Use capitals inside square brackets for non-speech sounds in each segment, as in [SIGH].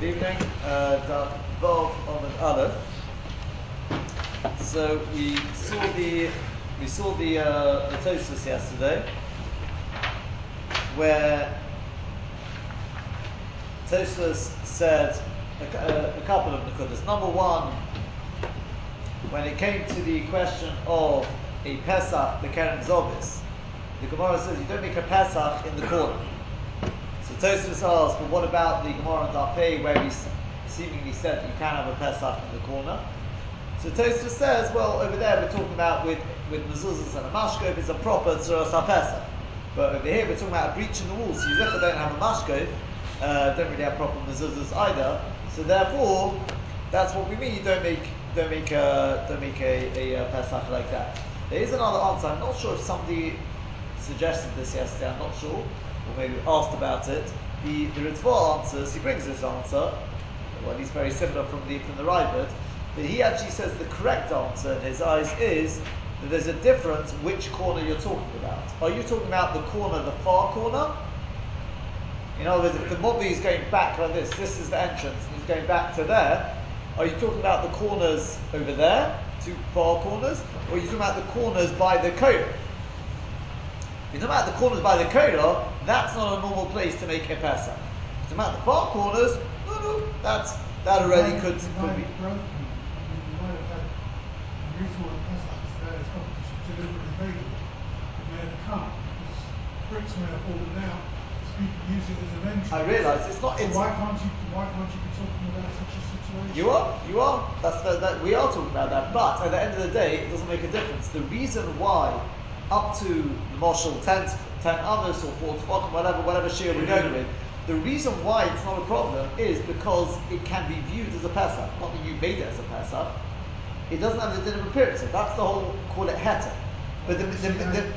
Good evening. Uh, Vov Omid Aleph. So we saw the we saw the uh, the yesterday, where Tosfos said a, a, a couple of nekudas. Number one, when it came to the question of a Pesach, the Keren Zovis, the Gemara says you don't make a Pesach in the corner. Tosfos asks, but what about the Gemara on Dapei where we seemingly said you can have a Pesach in the corner? So Tosfos says, well, over there we're talking about with with mezuzahs and a mashkov, it's a proper tzuras Pesach. But over here we're talking about a breach in the wall, so you don't have a mashkov, uh, don't really have proper mezuzahs either. So therefore, that's what we mean. You don't make don't make a don't make a, a, a Pesach like that. There is another answer. I'm not sure if somebody suggested this yesterday. I'm not sure maybe asked about it, the, the Ritva answers, he brings his answer, well, he's very similar from the, from the Raavad, but he actually says the correct answer in his eyes is that there's a difference which corner you're talking about. Are you talking about the corner, the far corner? In other words, if the Mobi is going back like this, this is the entrance, and he's going back to there, are you talking about the corners over there, two far corners, or are you talking about the corners by the coat? If you're talking about the corners by the corridor, that's not a normal place to make a Pesach. If you're talking about the far corners, no, no, that's, that already could, could be. bricks may have fallen down, people use it as. I realise it's not. So it's why can't you? Why can't you be talking about such a situation? You are, you are. That's the, that we are talking about that. But at the end of the day, it doesn't make a difference. The reason why up to the marshal 10, 10 others or 4 tefachim, whatever, whatever share we're going with, the reason why it's not a problem is because it can be viewed as a Pesach. Not that you made it as a Pesach. It doesn't have the din of appearance. That's the whole, call it heter. But the, the, the,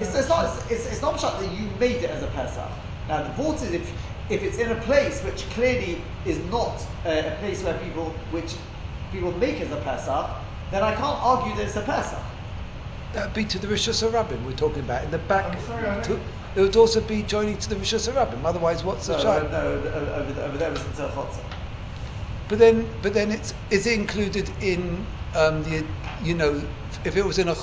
it's, it's, not, it's, it's not that you made it as a Pesach. Now the vote is if, if it's in a place which clearly is not a, a place where people, which people make as a Pesach, then I can't argue that it's a Pesach. That would be to the Rishus Harabim we're talking about in the back. Sorry, to, it would also be joining to the Rishus Harabim. Otherwise, what's the no, shine? No, over, over, there was But then, but then it's is it included in um, the you know if it was in a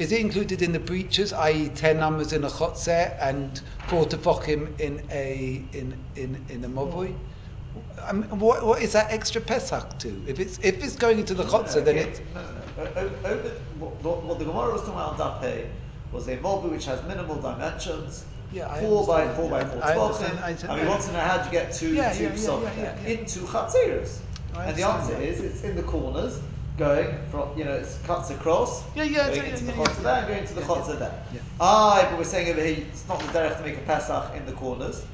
is it included in the breaches, i.e., ten numbers in a chotzer and four tefochim in a in in in a movui? I mean, what, what is that extra pesach to? If it's if it's going into the chotzer, then it's. Over, what, what the Gemara was talking about on Dapeh was a movui which has minimal dimensions. Yeah, four by four by Yeah, four I tefachim. I understand. and we want to know how do you get two Yeah, two yeah, yeah, yeah, into chatzeros. I And the answer that. is it's in the corners, going from you know it cuts across, Yeah, yeah, going into the chotzer there, and going into the Yeah, chotzer there. Aye, but we're saying over here it's not the derech to make a pesach in the corners.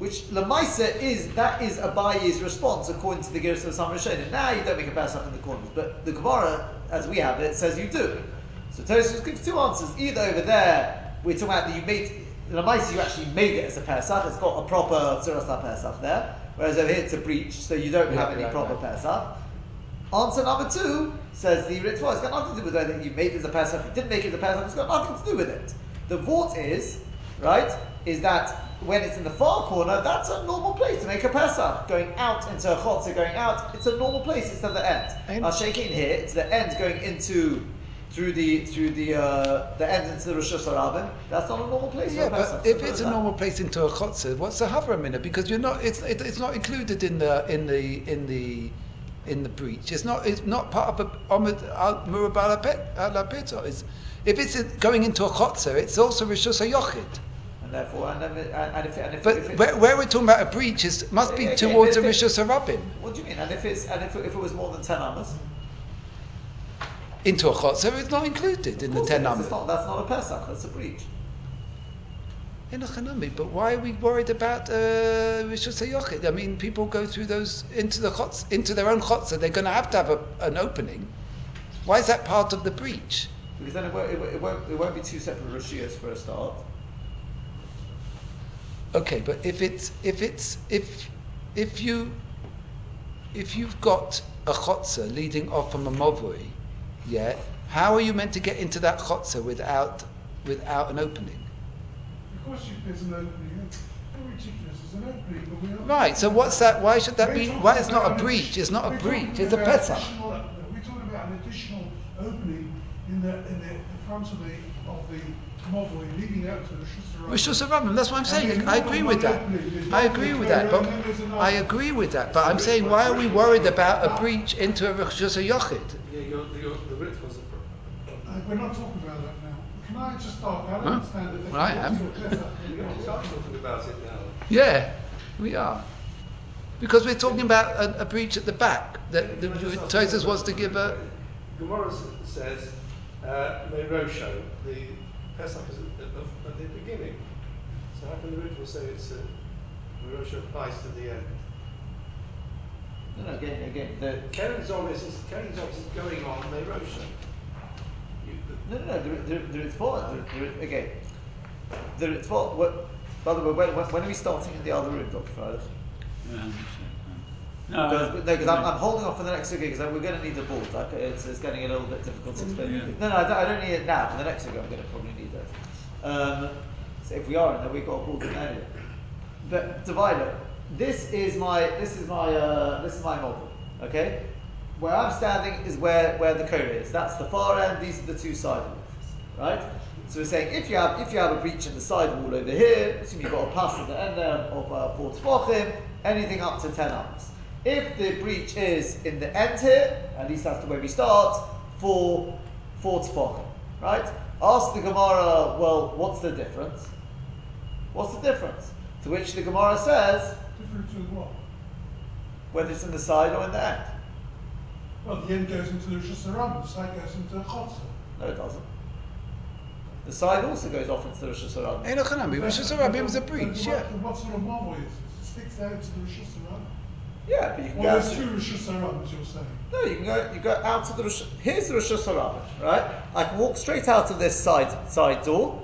Which Lamaisa is that is Abaye's response according to the Gerus of Sam Rishonim. Now you don't make a Pesach in the corners, but the Gemara, as we have it, says you do. So Tosfos gives two answers. Either over there we're talking about that you made Lamaisa you actually made it as a Pesach. It's got a proper Tzuras Pesach there, whereas over here it's a breach, so you don't Yeah, have any right, proper right. Pesach. Answer number two says the Ritva, it's got nothing to do with whether you made it as a Pesach, you didn't make it as a Pesach, it's got nothing to do with it. The Vort is, right, is that when it's in the far corner, that's a normal place to make a Pesach. Going out into a Chotzer, going out, it's a normal place, it's at the end. And- I'll shake it in here, it's the end going into, through the, through the, uh, the end into the Rishus Harabim, that's not a normal place Yeah, for a Pesach. but if it's a that. normal place into a chotzer, what's the havra minute? Because you're not, it's it, it's not included in the in the in the in the breach. It's not it's not part of a murabal. It's if it's going into a chotzer, it's also rishus hayochid. And therefore, and, then, and, if, and if, But if where, where we're talking about a breach is must be yeah, towards a if rishus harabim what do you mean? And if it's, and if, it- if it was more than 10 amas? into a chotzer. It's not included in the ten it is. numbers. It's not, that's not a Pesach, that's a breach. In a chanami, but why are we worried about uh, rishus hayochid? I mean, people go through those into the chotz, into their own chotzer. They're going to have to have a, an opening. Why is that part of the breach? Because then it won't, it, won't- it, won't, it won't be two separate Rishiyas for a start. Okay, but if it's if it's if if you if you've got a chotzer leading off from a movui, yeah, how are you meant to get into that chotzer without without an opening? Of course, there's an opening. Ridiculous is an opening? opening, but we are. Right. So what's that? Why should that be? Why it's not a breach? It's not a breach. It's a pesach. We're talking about an additional opening in the, in the, the front of the, of the mobile leading out to the Shusarabim. That's what I'm saying. I agree with that. I agree with that. But and then there's another. I agree with that. But I'm saying, why are we worried about a breach into a Rishus Yochid? Yeah, your, your, the Ritz was a pro- a problem. We're not talking about that now. Can I just start? I don't Huh? understand it. Well, I am. We are [LAUGHS] talking about it now. Yeah, we are. Because we're talking about a, a breach at the back that the Tosis wants to give a. Gemara says, uh, Meirosho, the Pesach is at, at, the- at the beginning. So how can the Ritva say it's uh, Meirosho applies to the end? No, no, again, again, the, Keren Zovis is Keren Zovis is going on Meirosho. You, the, no, no, no, the, the, the Ritva, the, the, again, the Ritva, what, by the way, when, when, when are we starting in the other room, Dr. Freilich? No, Because, no, I'm, I'm holding off for the next week because we're going to need the board. Like, it's, it's getting a little bit difficult to explain. Yeah. No, no, I don't, I don't need it now. For the next week, I'm going to probably need it. Um, so if we are in there, we've got a board in anyway. But divider, this is my this is my uh, this is my model. Okay, where I'm standing is where where the code is. That's the far end. These are the two side walls, right? So we're saying if you have if you have a breach in the side wall over here, assume you've got a pass at the end there of uh, four tefachim, anything up to ten arms. If the breach is in the end here, at least that's the way we start, for four tefachim, right? Ask the Gemara, well, what's the difference? What's the difference? To which the Gemara says, Different to what? whether it's in the side or in the end. Well, the end goes into the Shusarabim, the side goes into the Chotzer. No, it doesn't. The side also goes off into the Rishus Harabim. Ain't no Chanami. Rishus Harabim is a breach. Yeah. What sort of marvel is this? It sticks out to the Rishus Harabim. Yeah, but you can Well, go. there's two Rosh Hashanahs, you're saying. No, you can go. You go out of the. Rosh, here's the Rishus Harabim, right? I can walk straight out of this side side door,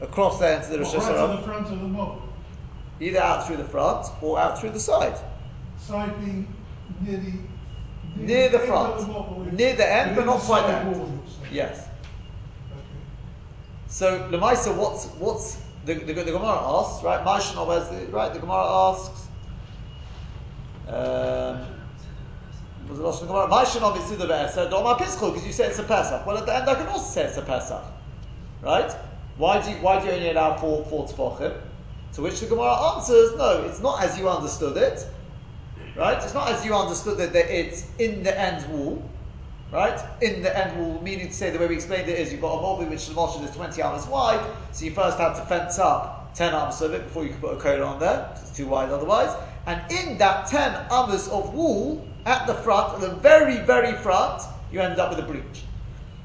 across there into the Rosh Well, right to the front of the mob. either out through the front or out through the side. Side being near the Near the end front. of the Near the end, but not quite there. wall, you're saying. Yes. Okay. So Lemaisa, what's what's the the, the Gemara asks, right? The right? The Gemara asks. Um, was it Lashon Gemara? Maishana mitzuda be'eser doma pischol because you say it's a Pesach. Well, at the end I can also say it's a Pesach, right? Why do you why do you only allow four four tefachim? To which the Gemara answers, no, it's not as you understood it, right? It's not as you understood it that it's in the end wall, right? In the end wall, meaning to say the way we explained it is you've got a mobile which the Moshe is 20 arms wide, so you first have to fence up 10 arms of it before you can put a coat on there. it's too wide otherwise. And in that 10 arms of wool, at the front, at the very, very front, you end up with a breach.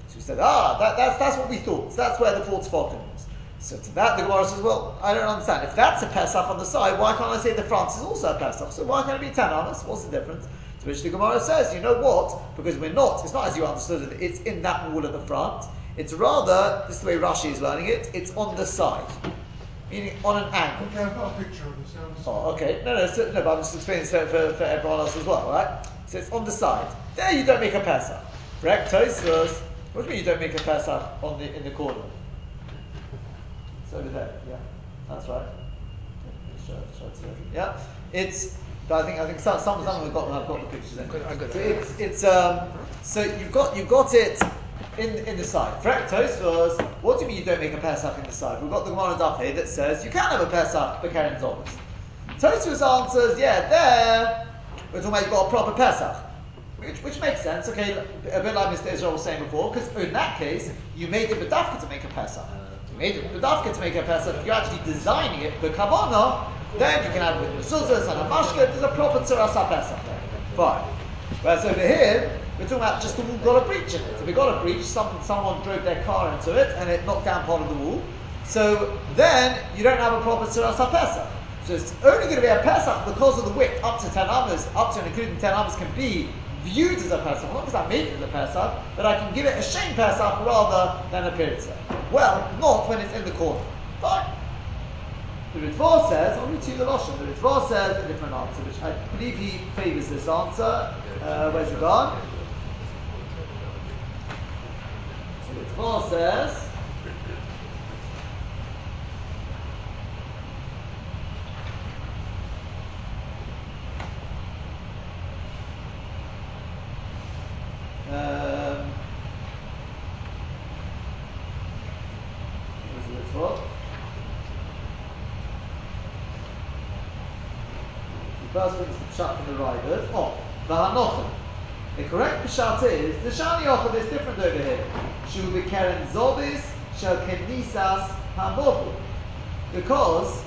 So we said, ah, that, that's, that's what we thought. So that's where the fourth falcon was. So to that, the Gemara says, well, I don't understand. If that's a Pesach on the side, why can't I say the front is also a Pesach? So why can't it be 10 arms? What's the difference? To which the Gemara says, you know what? Because we're not, it's not as you understood it, it's in that wall at the front. It's rather, this is the way Rashi is learning it, it's on the side. Meaning on an angle. Okay, I've got a picture of this. I understand. Oh, okay. No, no, so, no, but I'm just explaining for, for, for everyone else as well, right? So it's on the side. There you don't make a Pesach. Correct? Tosfos. What do you mean you don't make a Pesach on the in the corner? It's over there. Yeah, that's right. Okay, show- show it to you. Yeah, it's. But I think I think some some some have got have got the pictures. In. I got- I got so it's it's um. So you've got you've got it in in the side. Correct? Tosfos. What do you mean you don't make a Pesach in the side? We've got the Gemara Daf here that says you can have a Pesach, but Keren Zovis. Tosfos answers, yeah, there we're talking about you've got a proper Pesach. Which, which makes sense, okay, a bit like Mr. Israel was saying before, because in that case, you made it Badafka to make a Pesach. You made it Badafka to make a Pesach, if you're actually designing it for Kavana, then you can have it with mezuzahs and a mashka, there's a proper Tzuras Pesach there. Fine. Whereas over here, we're talking about just the wall got a breach in it. If it got a breach, some, someone drove their car into it and it knocked down part of the wall. So then you don't have a proper Tzuras Pesach. So it's only going to be a Pesach because of the width up to 10 amas, up to and including 10 amas can be viewed as a Pesach. Not because I made it as a Pesach, but I can give it a shame Pesach rather than a Piritza. Well, not when it's in the corner. Fine. The Ritva says, to you the Lashon. The Ritva says a different answer, which I believe he favours this answer. Uh, where's it gone? versus um, the one? First one is the Pshat and the Riders. Oh, the Hanochem. The correct pshat is the shani yochel is different over here. Shu be keren zobis shel kenisas hamovu. Because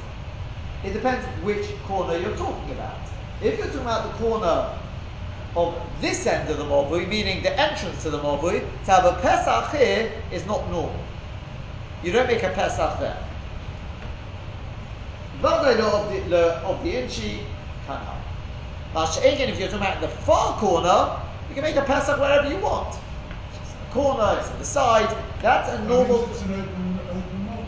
it depends which corner you're talking about. If you're talking about the corner of this end of the Mavui, meaning the entrance to the Mavui, to have a Pesach here is not normal. You don't make a Pesach there. Vadai of the of the inchi have. Again, if you're talking about the far corner, can make a Pesach wherever you want. It's in the corner, it's on the side. That's a normal. It's an open, open.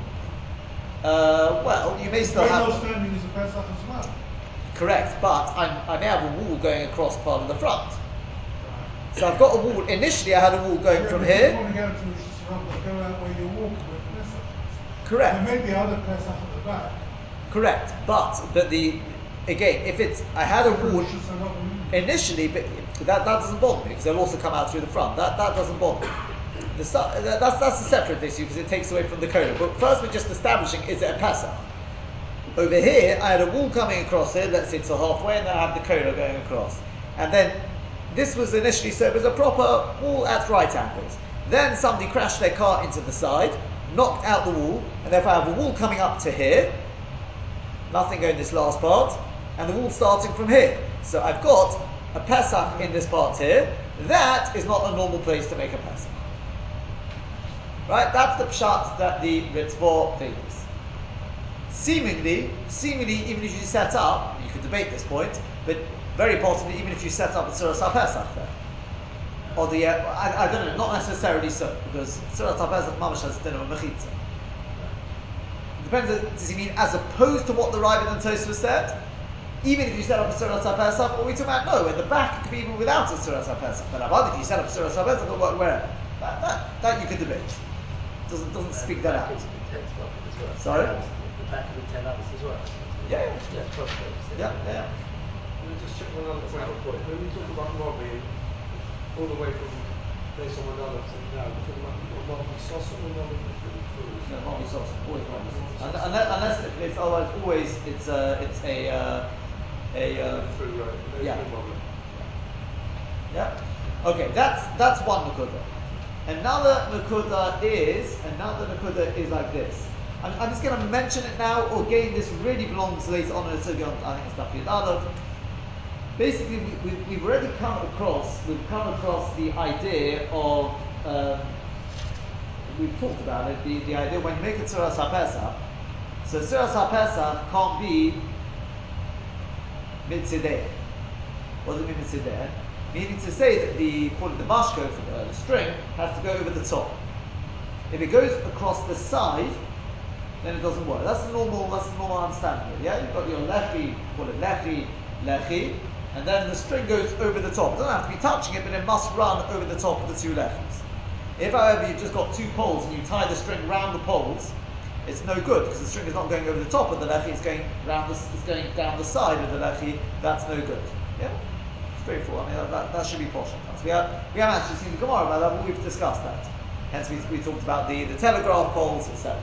Uh, well, you may still have. standing is a Pesach as well. Correct, but I'm, I may have a wall going across part of the front. So I've got a wall. Initially, I had a wall going Yeah, from here. You want to go to Rishus Harabim, go out where you're walking Correct. There may be other Pesach at the back. Correct, but but the again, if it's I had a wall initially, but that, that doesn't bother me because they'll also come out through the front. That that doesn't bother me. The, uh, that- that's that's a separate issue because it takes away from the coda. But first, we're just establishing is it a Pesach? Over here, I had a wall coming across here. Let's say to halfway, and then I had the coda going across, and then this was initially it was a proper wall at right angles. Then somebody crashed their car into the side, knocked out the wall, and therefore I have a wall coming up to here nothing going this last part, and the wall starting from here. So I've got a Pesach in this part here. That is not a normal place to make a Pesach. Right? That's the pshat that the Ritva favors. Seemingly, seemingly, even if you set up, you could debate this point, but very possibly, even if you set up a Tzuras HaPesach there, or the, uh, I, I don't know, not necessarily so, because Tzuras HaPesach mamash has dinner with mechitza. Depends, does he mean as opposed to what the Raavad and Tosfos said? Even if you set up a Surat HaPesach, or we talking about no, in the back it could be even without a Surat HaPesach. But Avad, if you set up a Surat HaPesach, it'll work wherever. That, that, that you could debate. Doesn't, doesn't speak that out. Back of the text of it as well. Sorry? The back of the ten others as well. Yeah, yeah. Yeah, cross Yeah, yeah. Let me just check one other point. When we talk about Mobi, all the way from Beis Hamadallah to now, you're talking about Mobi Sosa or Mobi No, Momi sauce, always Momi sauce. Un- Unless, unless it's otherwise always it's a it's a uh, a right, no, Yeah. Yeah. Okay, that's that's one nakuda. Another nakuda is another nakuda is like this. I'm, I'm just going to mention it now. Or again, this really belongs later on in the Sugya. I think it's Dafyat Aleph. Basically, we, we, we've already come across we've come across the idea of um, we've talked about it. The, the idea when you make a tzuras hapesach, so tzuras hapesach can't be mitzideh. What does it mean mitzideh? Meaning to say that the call it the mashko for the, the string has to go over the top. If it goes across the side, then it doesn't work. That's the normal. That's the normal understanding. Yeah, you've got your lechi, call it lechi, lechi, and then the string goes over the top. It doesn't have to be touching it, but it must run over the top of the two lechis. If, however, you've just got two poles and you tie the string round the poles, it's no good because the string is not going over the top of the lechi; it's going round. The, it's going down the side of the lechi. That's no good. Yeah, straightforward. I mean, that, that, that should be posh. We have we haven't actually seen the Gemara about that, but um, we've discussed that. Hence, we, we talked about the, the telegraph poles, etc.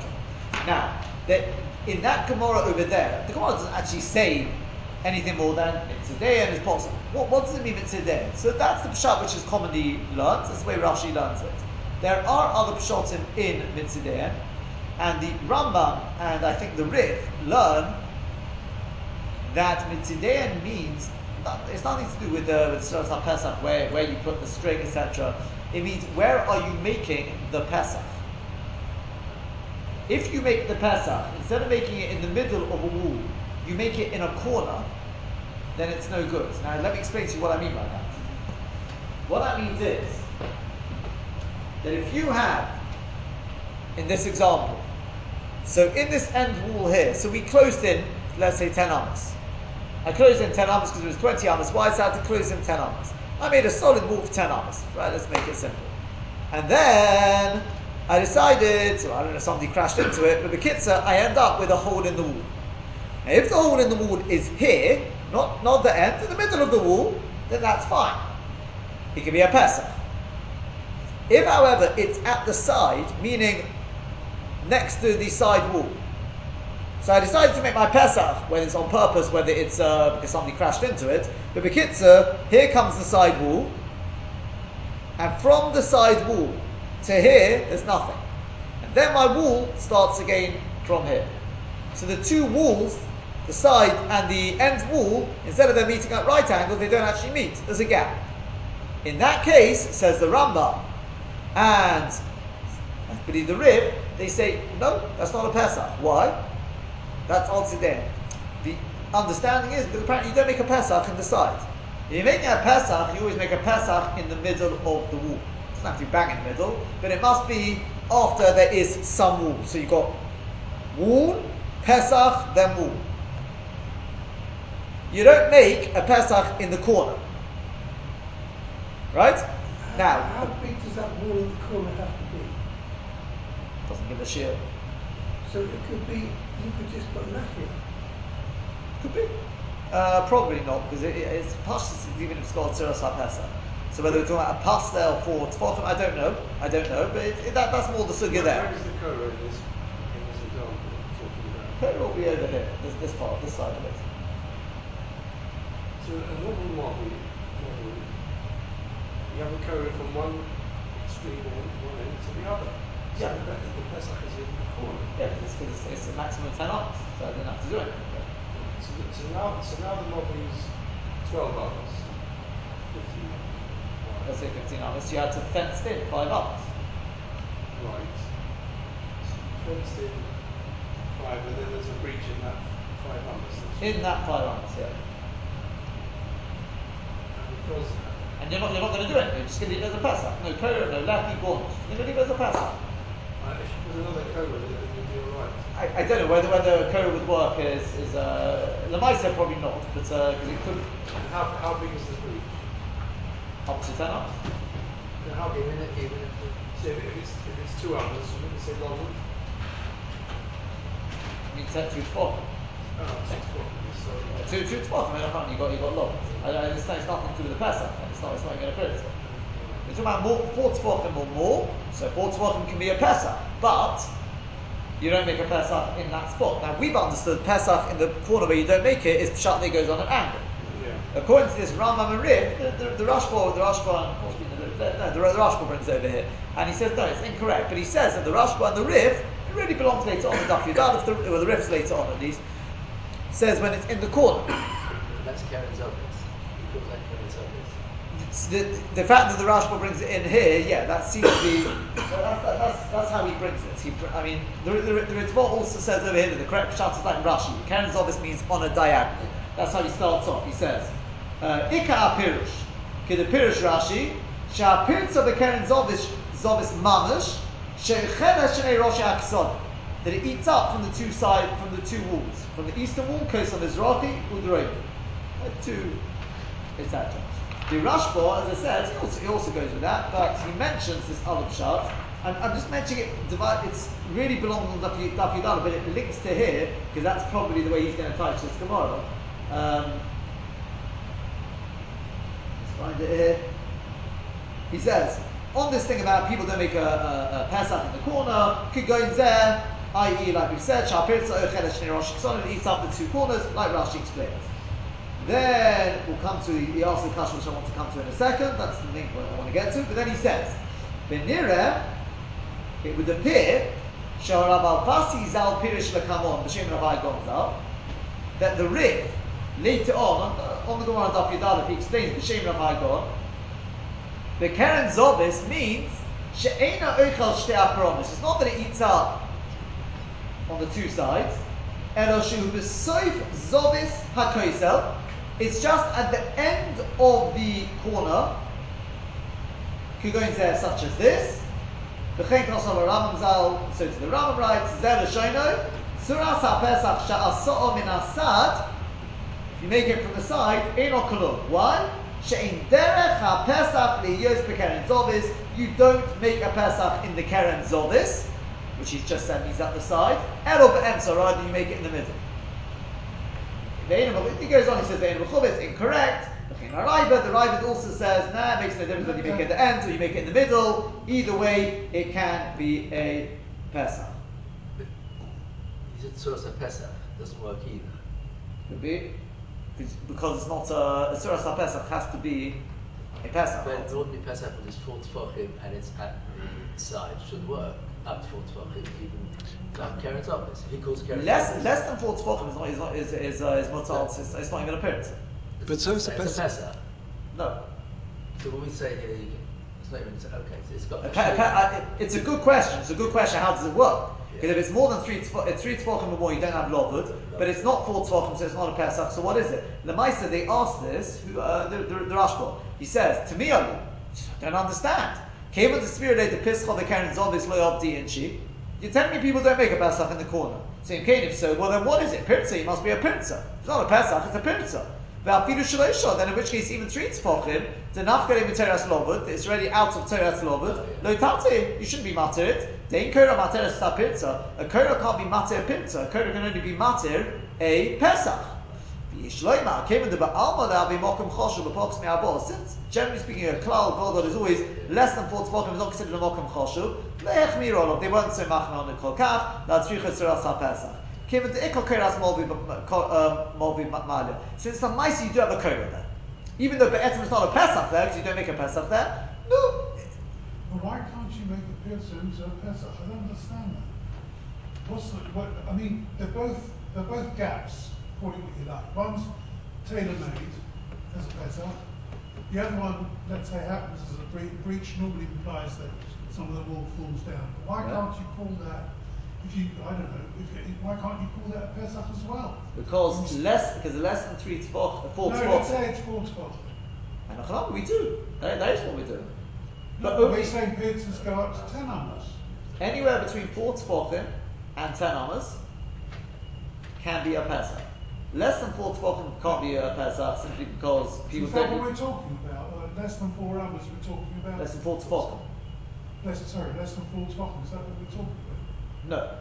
Now, that in that Gemara over there, the Gemara doesn't actually say anything more than mitzvah is possible. What, what does it mean mitzvah? So that's the pshat which is commonly learned. That's the way Rashi learns it. There are other pshatim in mitzvah, and the Rambam and I think the Rif learn that mitzvah means it's nothing to do with the with Surat HaPesach, where, where you put the string, etc. It means where are you making the Pesach? If you make the Pesach, instead of making it in the middle of a wall, you make it in a corner, then it's no good. Now, let me explain to you what I mean by that. What that means is that if you have, in this example, so in this end wall here, so we closed in, let's say 10 amas. I closed in 10 amas because it was 20 amas wide, so I had to close in 10 amas. I made a solid wall for 10 amas, right? Let's make it simple. And then I decided, so I don't know, somebody crashed into it, but the kitzer, I end up with a hole in the wall. Now, if the hole in the wall is here, not, not the end, in the middle of the wall, then that's fine. It can be a Pesach. If, however, it's at the side, meaning next to the side wall, So I decided to make my Pesach, whether it's on purpose, whether it's uh, because somebody crashed into it. But Bekitzer, here comes the side wall, and from the side wall to here, there's nothing. And then my wall starts again from here. So the two walls, the side and the end wall, instead of them meeting at right angles, they don't actually meet. There's a gap. In that case, says the Rambam, and I believe the Rif, they say, no, that's not a Pesach. Why? That's there. The understanding is because apparently you don't make a Pesach in the side. If you're making a Pesach, you always make a Pesach in the middle of the wall. It doesn't have to be bang in the middle, but it must be after there is some wall. So you've got wall, Pesach, then wall. You don't make a Pesach in the corner. Right? Now, How big does that wall in the corner have to be? Doesn't give a shit. So it could be, you could just put lacquer. Could be. Uh, probably not, because it, it, it's pashtus even if it's called got tziras. So whether we're talking about a pastel for tefachim, I don't know. I don't know, but it, it, that, that's more the sugya Where there. is the Korah in this, in this example that we're talking about? Put it will be over here, this, this part, this side of it. So a normal model, model, you have a Korah from one extreme end, one end to the other. So Yeah. the, Pe- the Pesach is in the corner. Yeah, because it's, it's, a maximum of 10 hours, so I didn't have to do anything. So, so now, so now the model is 12 hours, 15 hours. Let's say 15 hours, you had to fence in 5 hours. Right. Fenced in five, and then there's a breach in that five numbers. In that 5 hours, yeah. And because And you're not, you're not going to do anything, you're just going to leave it as a Pesach. No Torah, no Lati, Gornish. You're going to leave it as a. uh, if put another code with it, then you'll be alright. I, I don't know whether whether Korah would work is is uh, Lamaisa probably not, but because it could how, how big is the breach? up to ten hours. And how big? Even if, even if So if, if it's if it's two hours, shouldn't we say long? I mean, ten two twelve. Oh, six o'clock. So Uh, two two twelve. I mean, I can't. You got you got. I, I, it's, it's nothing to do with the it's not it's not even a. We're talking about more, four tefachim or more, so four tefachim can be a Pesach, but you don't make a Pesach in that spot. Now we've understood Pesach in the corner where you don't make it is pshat that goes on an angle. yeah. According to this Rambam and Rif, the, the, the Rashba, the Rashba, what's been the, no, the, the Rashba brings it over here, and he says no, it's incorrect. But he says that the Rashba and the Rif, it really belongs later on the Daf Yudal, if the, well, the Rif's later on at least, says when it's in the corner. [COUGHS] that's Karen Zobis. He calls that Karen Zobis. The, the fact that the Rashba brings it in here, yeah, that seems to be. [COUGHS] that's, that, that's, that's how he brings it. He, I mean, the, the, the Ritva also says over here that the correct pshat is like Rashi. Karen Zobis means on a diagonal. That's how he starts off. He says, uh, Ika apirush. Okay, the pirush Rashi, Sha'apirtza bekeren Zobis, Zobis mamash, she'echena shenei rosh akson. That it eats up from the two side, from the two walls. From the eastern wall, Kosa Mizrahi, Udroim. Uh, two etc. The Rashba, as I said, he also, he also goes with that, but he mentions this other pshat. I'm, I'm just mentioning it, it's really belongs on Daf Yudala, but it links to here, because that's probably the way he's going to touch this tomorrow. Um, let's find it here. He says, on this thing about people don't make a, a, a Pesach in the corner, could go in there, i.e., like we've said, eats up the two corners, like Rashi explains. Then we'll come to he asks the question which I want to come to in a second. That's the main point I want to get to. But then he says, "Benire, it would appear Sharav al Pasi Zal Pirish Lekamon B'Shem Ravai Gonzal that the Rif later on on, uh, on the Gemara Daf Yudalef he explains B'Shem Ravai Gon the Karen Zobis means She'ena Oichal Shtei Apromis. It's not that it eats up on the two sides. Elo Shehu B'Soif Zobis HaKoisel. It's just at the end of the corner, Kugoin there such as this. Zal, so to the Rambam writes, Zer Shoino, Suras HaPesach Sha'aso'o Min Asad, if you make it from the side, Eno Kolum. Why? She'in Derech HaPesach Liyos B'Keren Zovis, you don't make a Pesach in the Keren Zovis, which he's just said means at the side, Elo Be'emsa, rather you make it in the middle. He goes on, he says, Ve'en B'chub, it's incorrect. The Raavad also says, nah, it makes no difference whether you make it at the end or you make it in the middle. Either way, it can be a Pesach. He said Tzuras Pesach doesn't work either. Could be because- it's not a, a Suras HaPesach has to be Pesach. But an ordinary Pesach with its four tefachim and it's at the side should work. Up to four tefachim, even like Keren Zovis. If he calls Karen's Less office, less than four tefachim is not is not is is uh, is mutal. It's, it's not even a prince. But so is a it's a Pesach. Pesach. No. So when we say here, it's not even okay. So it's got. A pe- a pe- uh, it- it's a good question. It's a good question. How does it work? Because if it's more than three, tefo- it's three tefachim or more, you don't have lovud. But it's not four tefachim, so it's not a pesach. So what is it? The Lemaisa, they asked this. Uh, the, the, the Rashba. He says to me, I don't understand. Came with the spirit the pischa the karen zovis lo yavdi inchi. You're telling me people don't make a pesach in the corner. So in Cain, if so, well then what is it? Pirza, it must be a pirza. It's not a pesach, it's a pirza. Then in which case even three tefachim, the nafkare materas lovud, it's already out of teras lovud. Lo you shouldn't be matir it. Dein kora materas ta pirza. A kora can't be matir pirza. A kora can only be matir a pesach. Since generally speaking, a klal God is always less than four tefachim is not considered a mokum mirolov they weren't so machna on the kolkach. Latzricha suras ha'pesach. Came into ikol molvi um, malia. Since the mice you do have a kora there, even though be'etzim is not a pesach there because you don't make a pesach there. No, But why can't the Pirza into Pesach? I don't understand that. What's the, what, I mean, they're both, they're both gaps, call it what you like. One's tailor-made as a Pesach. The other one, let's say, happens as a breach, breach normally implies that some of the wall falls down. But why Yeah. can't you call that, if you, I don't know, if, why can't you call that a Pesach as well? because less because less than three tefach, four No, let's tefach. say it's four twelve. And we do. That, that is what we do. But only we're saying Pirzas go up to ten numbers. anywhere between four to tefachim and ten amas can be a pesach. Less than four to tefachim can't be a pesach simply because people Is that what we're talking about? Uh, less than four hours we're talking about? Less than four tefachim. Less, sorry, less than four tefachim, is that what we're talking about? No,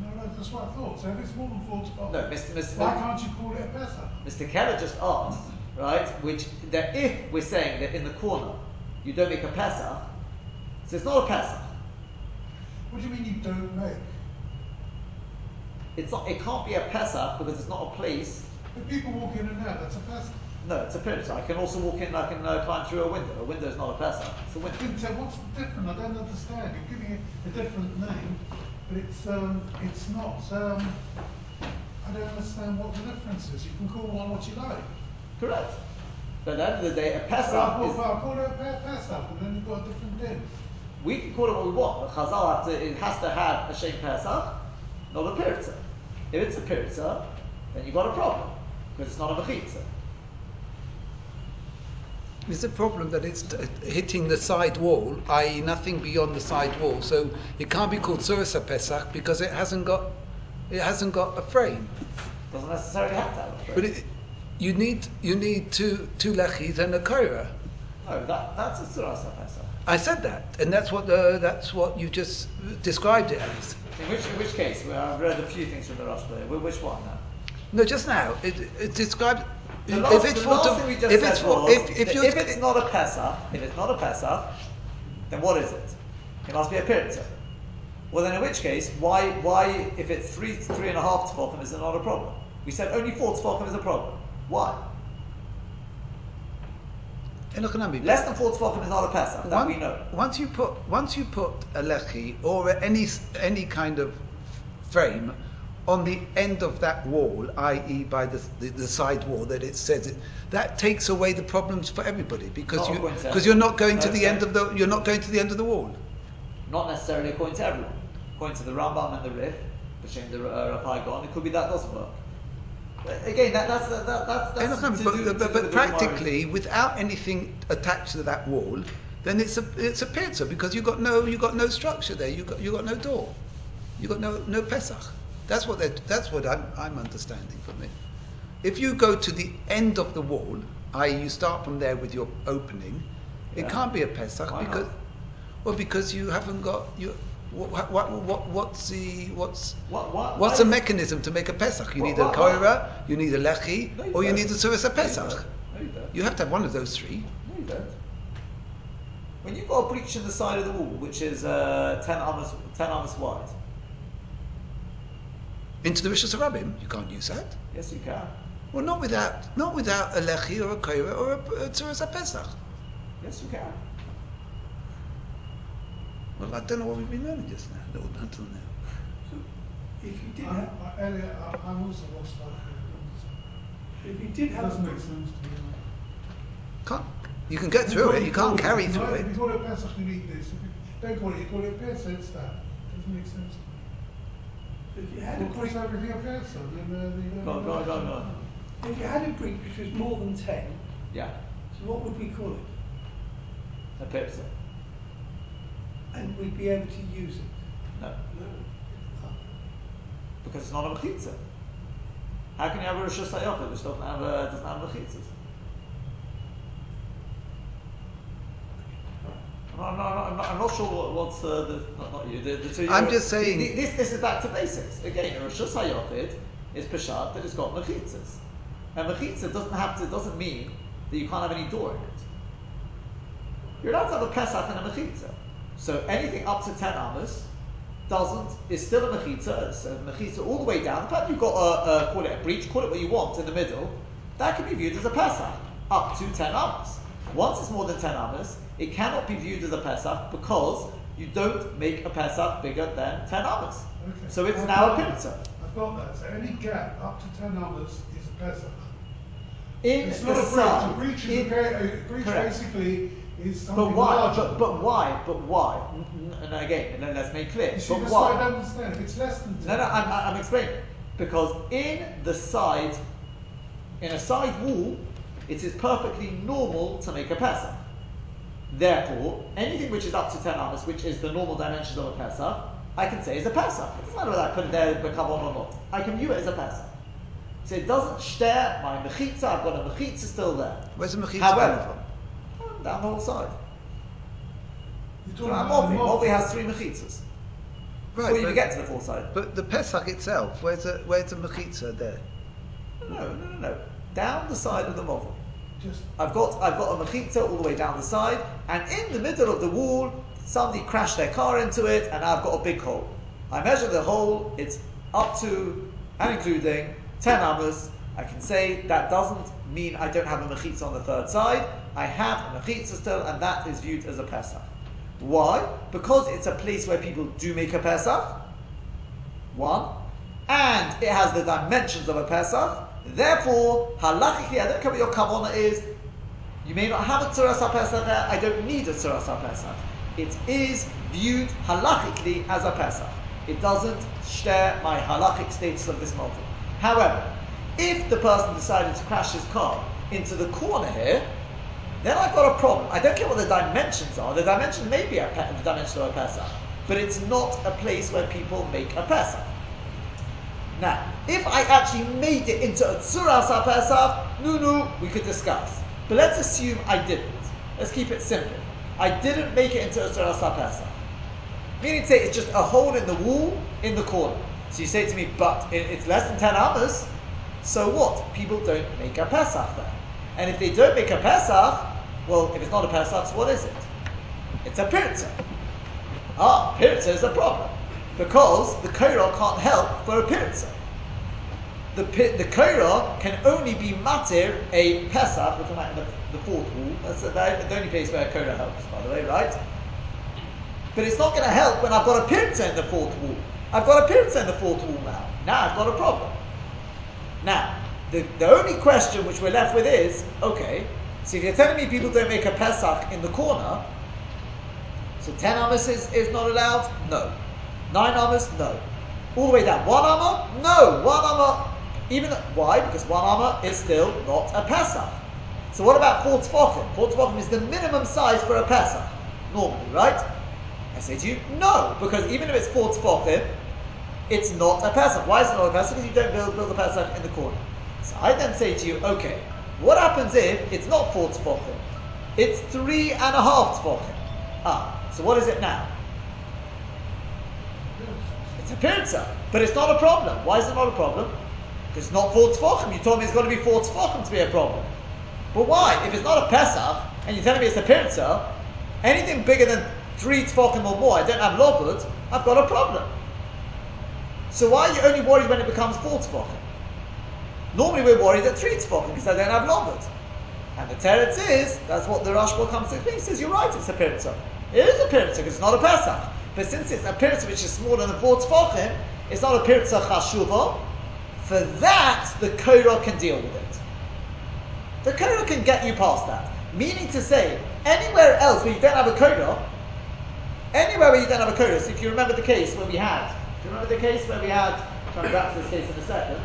No, no, that's what I thought, so if it's more than four tefachim. no, Mr. Mr. Why can't you call it a Pesach? Mr. Keller just asked, right? Which that if we're saying that in the corner you don't make a pesach, so it's not a pesach. What do you mean you don't make? It's not. It can't be a pesach because it's not a place. If people walk in and out, that's a Pesach. No, it's a pirza. I can also walk in. I can uh, climb through a window. A window is not a pesach. It's a window. So what's the difference? I don't understand. You're giving it a different name, but it's, um, it's not, um, I don't understand what the difference is. You can call one what you like. Correct. But at the end of the day, a pesach I'll, is. I'll call it a Pesach, and then you've got a different din. We can call it what we want, but Chazal have to, it has to have a Shem Pesach, not a Pirza. If it's a Pirza, then you've got a problem, because it's not a Mechitza. It's a problem that it's hitting the side wall, i.e., nothing beyond the side wall. So it can't be called Surasa Pesach because it hasn't got it hasn't got a frame. Doesn't necessarily have to have a But it, you need you need two two lechis and a koira. No, oh, that, that's a Surasa Pesach. I said that, and that's what the, that's what you just described it as. In which, in which case, well, I've read a few things from the Rosh Wh- Which one now? No, just now it, it described. The if last, it's for last to- thing we just if it's for if, if if it's not a Pesach, if it's not a Pesach, then what is it? It must be a Pirza. Well, then in which case, why, why, if it's three, three and a half tefachim, is it not a problem? We said only four tefachim is a problem. Why? And look at me. Less than four tefachim is not a Pesach, that One- we know. Once you put once you put a lechi or any any kind of frame on the end of that wall, i.e., by the, the, the side wall that it says it, that takes away the problems for everybody because Not you because you're not going to the end of the you're not going to the end of the wall. Not necessarily according to everyone. According to the Rambam and the Rif, the uh, Rav Gon, it could be that doesn't work. But again, that, that's that, that's that's to but, do, but, to but do with the Gemara. practically, without anything attached to that wall, then it's a it's a pirza because you got no you got no structure there. You got you got no door. You got no no pesach. That's what that's what I'm I'm understanding from it. If you go to the end of the wall, i.e., you start from there with your opening, Yeah. it can't be a pesach Why because not? well because you haven't got you. What, what, what, what's the what's What, what, what's the mechanism to make a pesach? You need a koira, you need a lechi, No, or you need a pesach. No, you don't. You have to have one of those three. No, you don't. When you've got a breach in the side of the wall, which is uh, 10 amas, 10 amas wide, Into the Rishas Harabim, you can't use that. Yes, you can. Well, not without not without a lechi or a koira or a, a tzuras pesach. Yes, you can. Well, I don't know what we've been learning just now, no, until now. So if you did I'm, have, I- Elliot, I- I'm also lost like it. if you did It have, doesn't make sense to me. Can't you can get through it? You can't carry If through it. If you call it Pesach, you need this. If you don't call it, you call it Pesach, it's that. Doesn't make sense to me. if you had a Well, breach, cross everything a Pesach, then, uh, then you Go on, go go go if you had a breach which was more than ten, Yeah, so what would we call it? a pirza. And we'd be able to use it. No, No. because it's not a mechitza. How can you have a Rosh Hashanah which doesn't have a, doesn't have mechitzas? I'm not, I'm not, I'm not sure what, what's uh, the not, not you the, the two. I'm just saying- the- the- this this is back to basics again. A Rosh Hashanah is peshat that it's got mechitzas, and mechitza doesn't have to doesn't mean that you can't have any door in it. You're allowed to have a pesach and a mechitza. So anything up to ten amas doesn't is still a mechitza. It's a mechitza all the way down. The fact you've got a, a call it a breach, call it what you want in the middle, that can be viewed as a pesach up to ten amas. Once it's more than ten amas, it cannot be viewed as a pesach because you don't make a pesach bigger than ten amas. Okay. So it's I've now a got I've got that. So any gap up to 10 hours is a Pesach. In It's the not a breach. A breach is in- a, a breach basically is something but why? larger. But, but why? But why? N- n- And again, and let's make clear. you see, but that's why? why I don't understand. If it's less than 10 No, no, I'm, I'm explaining. Because in the side, in a side wall, it is perfectly normal to make a Pesach. Therefore, anything which is up to 10 amas, which is the normal dimensions of a Pesach, I can say is a Pesach. It doesn't matter whether I put it there, become on or not. I can view it as a Pesach. So it doesn't stare my mechitza, I've got a mechitza still there. Where's the mechitza However, from? down the whole side. You're talking about Movi. Movi has three mechitzas. Right, Before you get to the full side. but the pesach itself, where's the where's the mechitza there? No, no, no, no. Down the side of the Movi. Just I've got I've got a mechitza all the way down the side, and in the middle of the wall, somebody crashed their car into it, and I've got a big hole. I measure the hole; it's up to and including ten amas. I can say that doesn't mean I don't have a mechitza on the third side. I have a mechitza still, and that is viewed as a pesach. Why? Because it's a place where people do make a pesach. One, and it has the dimensions of a pesach. Therefore, halachically, I don't care what your kavana is. You may not have a tzuras pesach there. I don't need a tzuras pesach. It is viewed halachically as a pesach. It doesn't share my halachic status of this model. However, if the person decided to crash his car into the corner here, then I've got a problem. I don't care what the dimensions are. The dimension may be a pe- the dimension of a pesach, but it's not a place where people make a pesach. Now, if I actually made it into a tzuras pesach, no, no, we could discuss. But let's assume I didn't. Let's keep it simple. I didn't make it into a tzuras pesach. Meaning to say it's just a hole in the wall in the corner. So you say to me, but it's less than 10 hours, so what? People don't make a Pesach there. And if they don't make a Pesach, well, if it's not a Pesach, so what is it? It's a Pirza. Ah, Pirza is a problem. Because the Korah can't help for a Pirza. The, the can only be matir a Pesach, about in the, the fourth wall. That's the, the only place where a helps, by the way, right? But it's not going to help when I've got a pirza in the fourth wall. I've got a pirza in the fourth wall now. Now I've got a problem. Now, the, the only question which we're left with is, okay, so if you're telling me people don't make a Pesach in the corner, so 10 amas is, is not allowed? No. 9 amas? No. All the way down. 1 amma? No. 1 amma, even, why? Because 1 amma is still not a Pesach. So what about 4 tefachim? 4 tefachim is the minimum size for a Pesach, normally, right? I say to you, no, because even if it's four tefachim, it's not a Pesach. Why is it not a Pesach? Because you don't build, build a Pesach in the corner. So I then say to you, okay, what happens if it's not four tefachim? It's three and a half tefachim. Ah, so what is it now? It's a pirza, but it's not a problem. Why is it not a problem? Because it's not four tefachim. You told me it's got to be four tefachim to be a problem. But why? If it's not a Pesach, and you're telling me it's a pirza, anything bigger than three tefachim or more, I don't have lobud, I've got a problem. So why are you only worried when it becomes four tefachim? Normally we're worried that treat's tefachim because I don't have lomud. And the teretz is, that's what the Rashba comes to explain. He says, you're right, it's a piritza. It is a piritza because it's not a Pesach. But since it's a piritza which is smaller than four tefachim, it's not a piritza chashuva. For that, the Korah can deal with it. The Korah can get you past that. Meaning to say, anywhere else where you don't have a Korah, anywhere where you don't have a Korah, so if you remember the case where we had, do you remember the case where we had, coming back to this case in a second,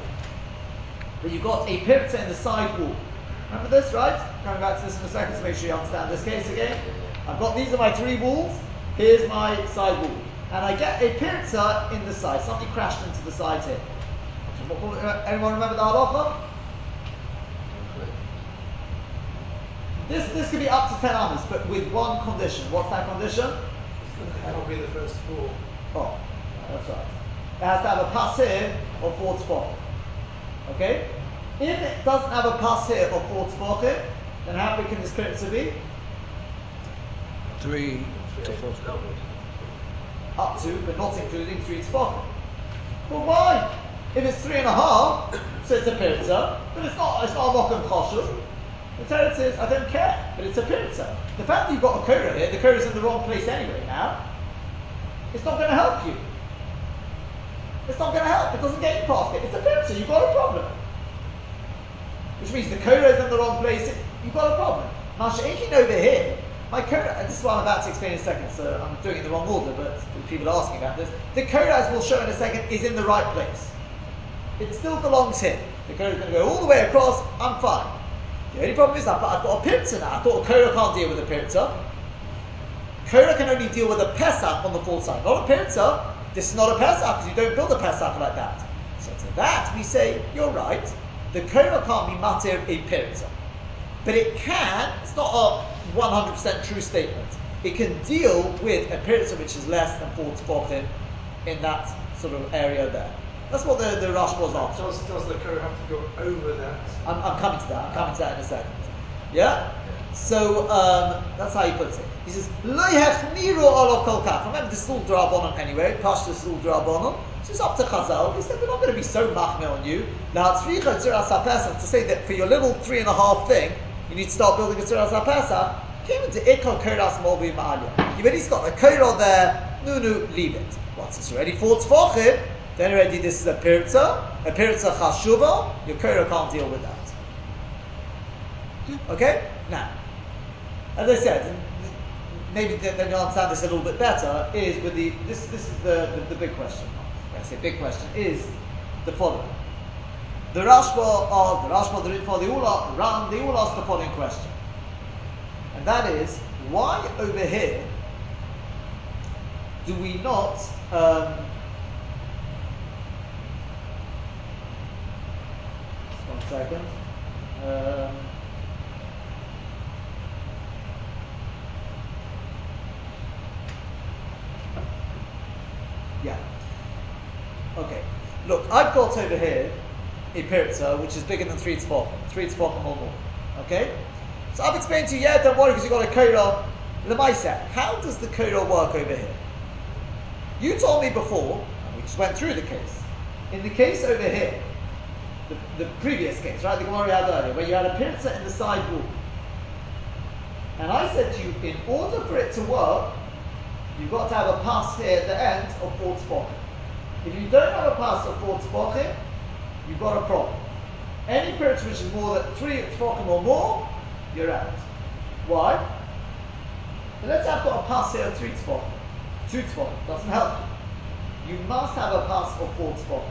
where you've got a piritza in the side wall. Remember this, right? Coming back to this in a second to make sure you understand this case again. I've got these are my three walls. Here's my side wall, and I get a piritza in the side. Something crashed into the side here. Anyone remember the halacha? This this could be up to ten amas, but with one condition. What's that condition? It cannot be the first floor. Oh, that's right. It has to have a pass here or four tefachim. Okay? If it doesn't have a pass here or four tefachim, then how big can this piritza be? Three to four. Up to, but not including three tefachim. Well, why? If it's three and a half, so it's a piritza, but it's not. It's not a mokum choshev. The Torah says, I don't care, but it's a piritza. The fact that you've got a korah here, the korah is in the wrong place anyway now. It's not going to help you. It's not going to help. It doesn't get you past it. It's a piritza. You've got a problem. Which means the korah is in the wrong place. You've got a problem. Masha'inkin over here, my korah, this is what I'm about to explain in a second, so I'm doing it in the wrong order, but people are asking about this. The korah, as we'll show in a second, is in the right place. It still belongs here. The korah is going to go all the way across. I'm fine. The only problem is that I've got a piritza now. I thought a korah can't deal with a piritza. Korah can only deal with a pesach on the fourth side, not a piritza. This is not a pesach because you don't build a pesach like that. So to that we say you're right. The korah can't be matir a piritza, but it can. It's not a 100% true statement. It can deal with a piritza which is less than four tefachim in that sort of area there. That's what the, the Rashi was answering. Does, does the Korah have to go over that? I'm, I'm coming to that. I'm coming to that in a second. Yeah. So um, that's how he puts it. He says, "Lo yachmiru olav kol kaf." Remember, this is all drabonon anyway. Pashtus is all drabonon. So it's up to Chazal. He said, "We're not going to be so machmir on you." Now, tzricha tziras hapesach to say that for your little three and a half thing, you need to start building a tziras hapesach. Came into ikol koras molvi ma'alya. You've already got a korah there. No, no, leave it. Once it's already for tefachim, then already this is a piritza, a piritza chashuva. Your korah can't deal with that. Okay? Now, as I said, maybe then you'll understand this a little bit better, is with the, this, this is the, the, the big question. I say big question, is the following. The Rashba, or the Rashba, the Ritva, they all, are, Ran, they all ask the following question. And that is, why over here do we not, um, one second, um, Yeah. Okay. Look, I've got over here a piritza which is bigger than three tzpochim, three tzpochim or more. Okay. So I've explained to you, yeah, don't worry because you've got a korah. Lemaisa, how does the korah work over here? You told me before, and we just went through the case. In the case over here, the, the previous case, right, the Gemara had earlier, where you had a piritza in the side wall, and I said to you, in order for it to work, You've got to have a pass here at the end of four tefachim. If you don't have a pass of four tefachim, you've got a problem. Any piritz which is more than three tefachim or more, you're out. Why? So let's say I've got a pass here of three tefachim. Two tefachim doesn't help you. You must have a pass of four tefachim.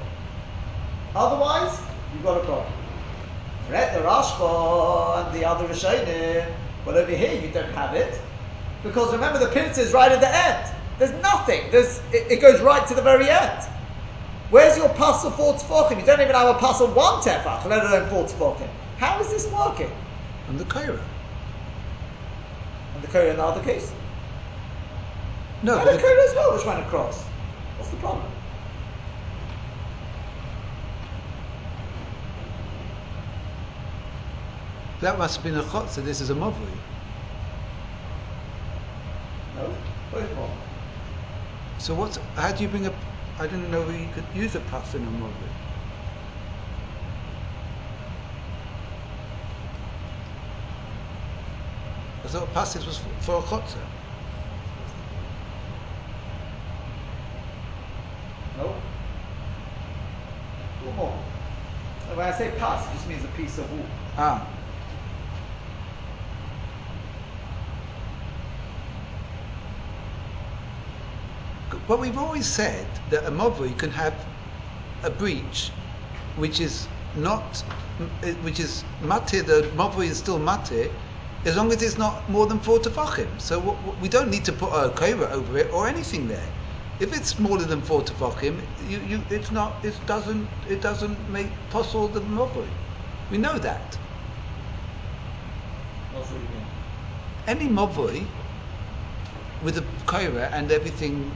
Otherwise, you've got a problem. Read the Rashba and the other Rishonim. Well, over here you don't have it. Because remember, the pincer is right at the end. There's nothing. There's, it, it goes right to the very end. Where's your of four tefachim? You don't even have a pass of one tefach, let alone four tefachim. How is this working? And the Korah. And the Korah in the other case? No, and the Korah as well, which went across. What's the problem? that must have been a chot, so this is a movli. No, both wrong. So what's, how do you bring a, I didn't know you could use a pas in a mobile. I thought passes was for, a chotzer. No. One more. When I say pass, it just means a piece of wool. Ah. But we've always said that a mobile can have a breach which is not, which is matir, the mobile is still matir, as long as it's not more than four tefachim. So we don't need to put a kora over it or anything there. If it's smaller than four tefachim, you, you, it's not, it doesn't, it doesn't make possible the mobile. We know that. That's what you any mavoi with a kaira and everything,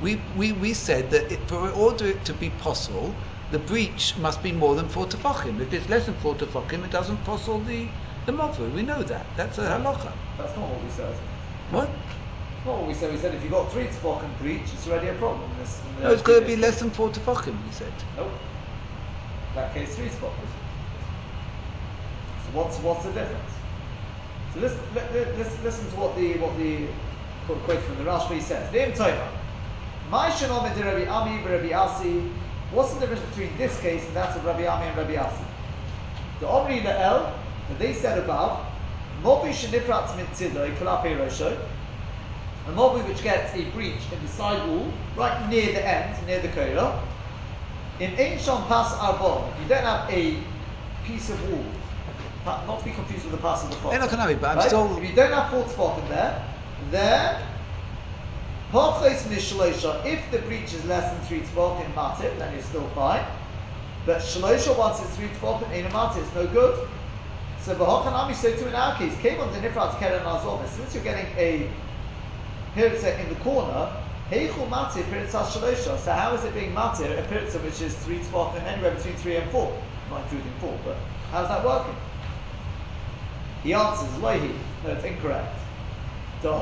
we, we, we said that it, for order it to be possible, the breach must be more than four tefachim. If it's less than four tefachim, it doesn't possible the, the mavoi. We know that. That's a halacha. That's not what we said. What? Not what we said. We said if you've got three tefachim breach, it's already a problem. This, No, it's going to be less than four tefachim, we said. Nope. In that case, three tefachim. So what's what's the difference? So listen, li- li- listen, listen to what the what the quote quote from the Rashba says. V'im Toima. My shalom Rabbi Ami Rabbi Asi. What's the difference between this case and that of Rabbi Ami and Rabbi Asi? The Omri Le'el, that they said above, Mobi shenifratz mitzidoi kalape rosho, a mobi which gets a breach in the side wall, right near the end, near the kola. In Einshon Pas Arbon, you don't have a piece of wall, not to be confused with the pass of the Hey, fox. look, I know, but I'm right? still- If you don't have four spot in there, then Parchos Mishalosha, if the breach is less than three tefachim matir, then you're still fine. But Shalosha, once it's three in matir, it's no good. So B'hochanami, so too in our case, came on the Nifrat Keren Azov, and since you're getting a Piritza in the corner, Heichul Matir Piritza Shalosha. So how is it being Matir, a Piritza which is three tefachim, anywhere between three and four? Not including four, but how's that working? He answers, Lohi, no, it's incorrect. The.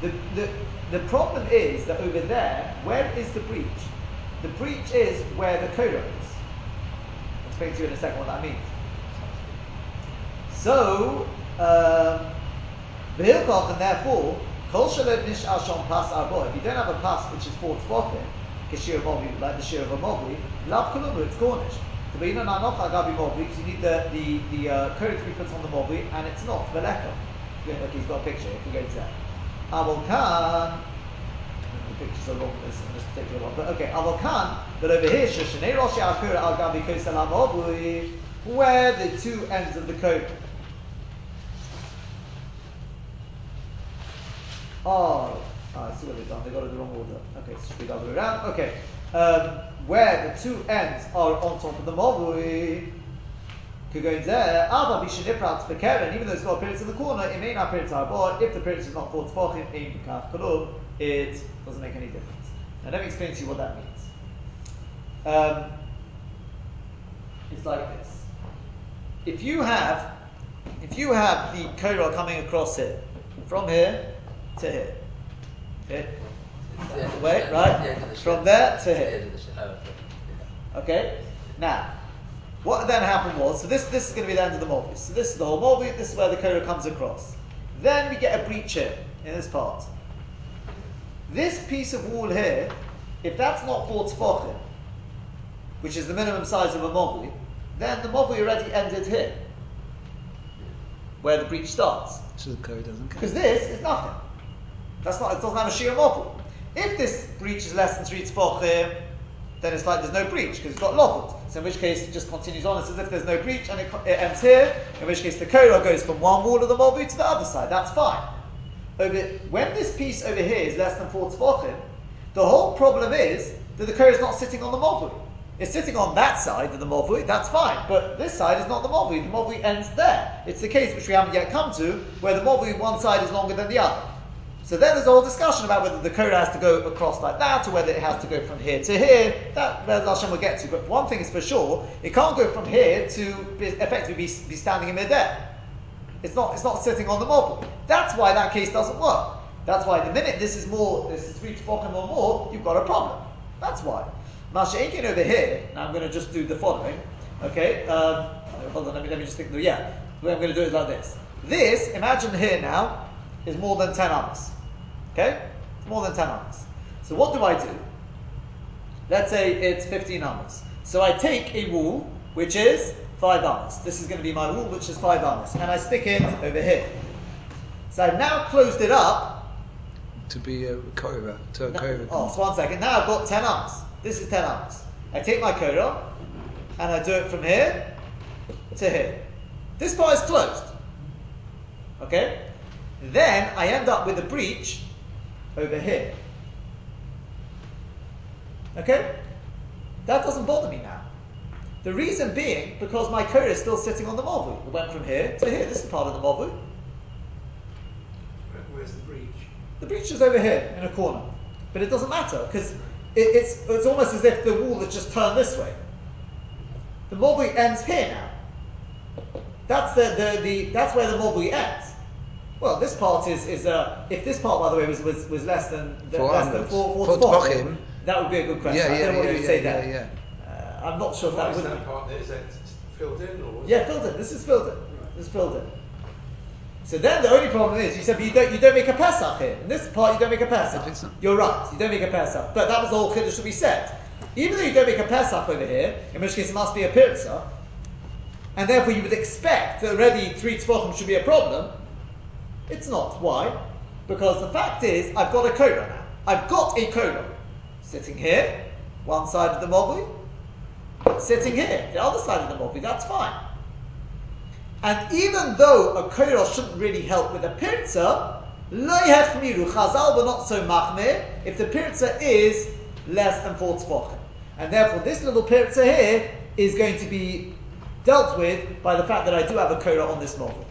The, the, the problem is that over there, where is the breach? The breach is where the Korah is. I'll explain to you in a second what that means. So, um, V'hilkoch, and therefore, Kol Shalom Nish Pas Arbo, if you don't have a pass which is four tefachim, like the Shir of a Movi, Lav Kulumu, it's Cornish. To be in an Anocha Gabi Movi, because you need the, the, the uh, Korah to be put on the Movi, and it's not, Veleka. Yeah, okay, he's got a picture, if we go to that. Abel Khan, the pictures are in this, in this particular one, but okay, Abel Khan, but over here, Shoshanei Roshi Akura Al Gabi Kosel Amobui, where the two ends of the coat Oh, ah, I see what they've done. They got it the wrong order. Okay, so should be the other way around. Okay, um, where the two ends are on top of the mobui, could go in there. Ava bishiniprat bekeren. Even though it's got appearance in the corner, it may not appear to board. If the appearance is not four tefachim in kaf kolum, it doesn't make any difference. Now let me explain to you what that means. Um, it's like this. If you have, if you have the korah coming across here, from here to here, okay, the end the right? The From there to here. the. Oh, okay. Now, what then happened was, so this, this is going to be the end of the Movi. So this is the whole Movi, this is where the Korah comes across. Then we get a breach here, in this part. This piece of wall here, if that's not four tefachim, which is the minimum size of a Movi, then the Movi already ended here, where the breach starts. So the code doesn't count. Because this is nothing. That's not, it doesn't have a sheer model. If this breach is less than three tefachim, then it's like there's no breach because it's got lobot. So in which case it just continues on. It's as if there's no breach and it, it ends here. In which case the korah goes from one wall of the mobu to the other side. That's fine. Over, when this piece over here is less than four tefachim, the whole problem is that the korah is not sitting on the movu. It's sitting on that side of the movu. That's fine, but this side is not the movu. The movu ends there. It's the case which we haven't yet come to, where the movu one side is longer than the other. So then there's a whole discussion about whether the Korah has to go across like that or whether it has to go from here to here. That Bez Hashem will get to. But one thing is for sure, it can't go from here to be, effectively be, be standing in midair. It's not, it's not sitting on the marble. That's why that case doesn't work. That's why the minute this is more, this is three tefachim or more, you've got a problem. That's why. Masha'inkin over here, now I'm going to just do the following. Okay, um, hold on, let me, let me just think. Yeah, the way I'm going to do it is like this. This, imagine here now, is more than 10 amas. Okay? It's more than 10 amas. So what do I do? Let's say it's 15 amas. So I take a wall, which is 5 amas. This is going to be my wall, which is 5 amas. And I stick it over here. So I've now closed it up. To be a korah, to a No- korah. oh, so one second. Now I've got 10 amas. This is 10 amas. I take my korah, and I do it from here to here. This part is closed. Okay? Then I end up with a breach over here. Okay? That doesn't bother me now. The reason being because my korah is still sitting on the movu. It went from here to here. This is part of the. Where- Where's the breach? The breach is over here in a corner, but it doesn't matter because it, it's it's almost as if the wall has just turned this way. The mulberry ends here now. That's the, the, the that's where the mulberry ends. Well, this part is is uh, if this part by the way was was, was less than the, Four less than onwards. four, four, Four spot, tefachim. that would be a good question. Yeah, I don't yeah, know what yeah, you would yeah, say yeah, there. yeah. Uh, I'm not sure if Why that is would that be. part there? Is that filled in or? Yeah, filled in. This is filled in. This is filled in. So then the only problem is you said but you don't you don't make a pesach here. In this part you don't make a pesach. If You're right. You don't make a pesach. But that was the whole chiddush that we said. Even though you don't make a pesach over here, in which case it must be a pirza, and therefore you would expect that already three tefachim should be a problem. It's not. Why? Because the fact is I've got a korah now. I've got a korah sitting here, one side of the mobile, sitting here, the other side of the mobile. That's fine. And even though a korah shouldn't really help with a pirza, lo yachmiru, Chazal were not so machmir if the pirza is less than four tefachim. And therefore this little pirza here is going to be dealt with by the fact that I do have a korah on this mobile.